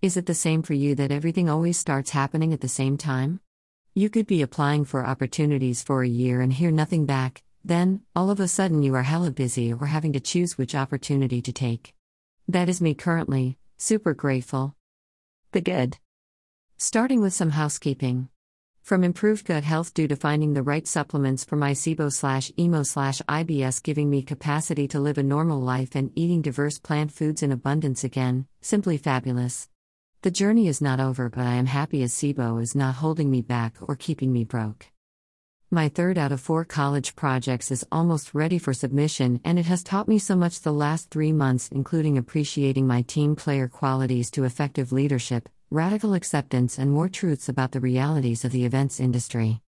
Is it the same for you that everything always starts happening at the same time? You could be applying for opportunities for a year and hear nothing back, then, all of a sudden, you are hella busy or having to choose which opportunity to take. That is me currently, super grateful. The good. Starting with some housekeeping. From improved gut health due to finding the right supplements for my SIBO slash IMO slash IBS, giving me capacity to live a normal life and eating diverse plant foods in abundance again, simply fabulous. The journey is not over, but I am happy as SIBO is not holding me back or keeping me broke. My third out of four college projects is almost ready for submission, and it has taught me so much the last three months, including appreciating my team player qualities to effective leadership, radical acceptance, and more truths about the realities of the events industry.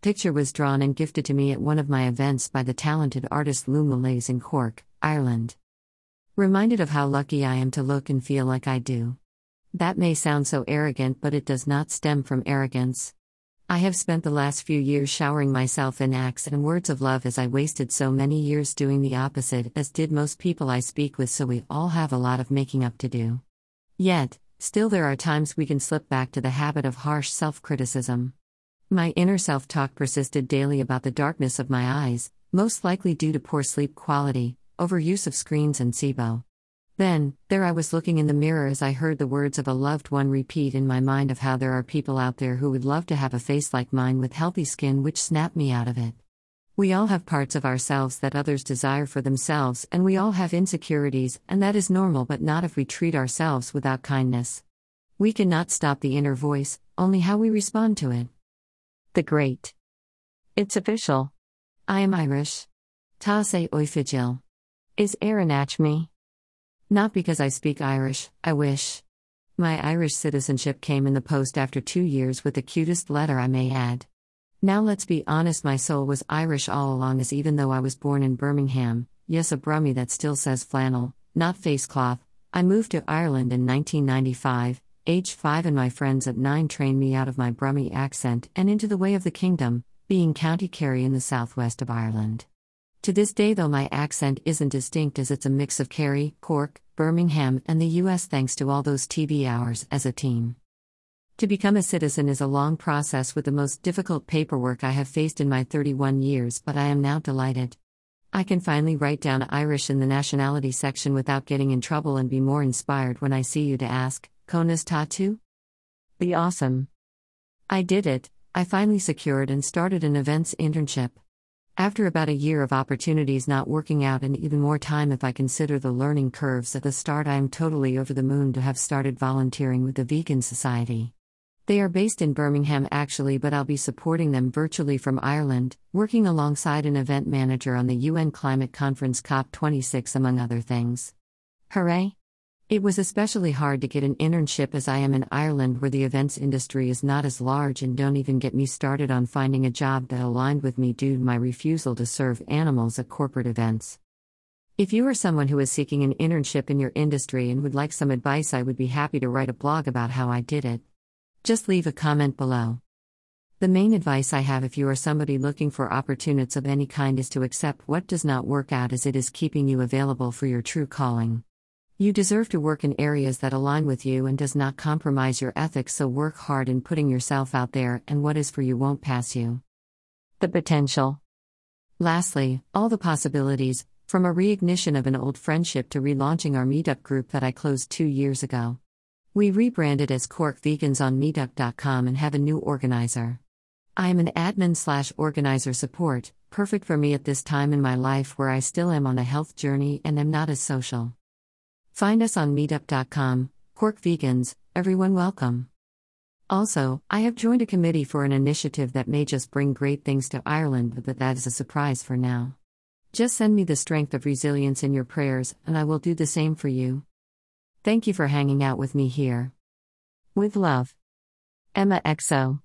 Picture was drawn and gifted to me at one of my events by the talented artist Lou Malaise in Cork, Ireland. Reminded of how lucky I am to look and feel like I do. That may sound so arrogant, but it does not stem from arrogance. I have spent the last few years showering myself in acts and words of love as I wasted so many years doing the opposite, as did most people I speak with, so we all have a lot of making up to do. Yet, still, there are times we can slip back to the habit of harsh self criticism. My inner self talk persisted daily about the darkness of my eyes, most likely due to poor sleep quality, overuse of screens, and SIBO. Then, there I was looking in the mirror as I heard the words of a loved one repeat in my mind of how there are people out there who would love to have a face like mine with healthy skin, which snapped me out of it. We all have parts of ourselves that others desire for themselves, and we all have insecurities, and that is normal, but not if we treat ourselves without kindness. We cannot stop the inner voice, only how we respond to it. The Great. It's official. I am Irish. Ta se oifigil. Is Aaron me? Not because I speak Irish, I wish. My Irish citizenship came in the post after two years with the cutest letter, I may add. Now let's be honest, my soul was Irish all along, as even though I was born in Birmingham, yes, a brummie that still says flannel, not facecloth. I moved to Ireland in 1995, age 5, and my friends at 9 trained me out of my Brummie accent and into the way of the kingdom, being County Kerry in the southwest of Ireland. To this day, though my accent isn't distinct as it's a mix of Kerry, Cork, Birmingham, and the US thanks to all those TV hours as a team. To become a citizen is a long process with the most difficult paperwork I have faced in my 31 years, but I am now delighted. I can finally write down Irish in the nationality section without getting in trouble and be more inspired when I see you to ask, Conas atá tú? Be awesome. I did it, I finally secured and started an events internship. After about a year of opportunities not working out and even more time if I consider the learning curves at the start, I am totally over the moon to have started volunteering with the Vegan Society. They are based in Birmingham actually, but I'll be supporting them virtually from Ireland, working alongside an event manager on the UN Climate Conference COP26, among other things. Hooray! It was especially hard to get an internship as I am in Ireland where the events industry is not as large and don't even get me started on finding a job that aligned with me due to my refusal to serve animals at corporate events. If you are someone who is seeking an internship in your industry and would like some advice, I would be happy to write a blog about how I did it. Just leave a comment below. The main advice I have if you are somebody looking for opportunities of any kind is to accept what does not work out as it is keeping you available for your true calling. You deserve to work in areas that align with you and does not compromise your ethics, so work hard in putting yourself out there, and what is for you won't pass you. The potential. Lastly, all the possibilities, from a reignition of an old friendship to relaunching our meetup group that I closed two years ago. We rebranded as Cork Vegans on Meetup.com and have a new organizer. I am an admin slash organizer support, perfect for me at this time in my life where I still am on a health journey and am not as social. Find us on meetup.com, Cork Vegans, everyone welcome. Also, I have joined a committee for an initiative that may just bring great things to Ireland, but that is a surprise for now. Just send me the strength of resilience in your prayers, and I will do the same for you. Thank you for hanging out with me here. With love, Emma XO.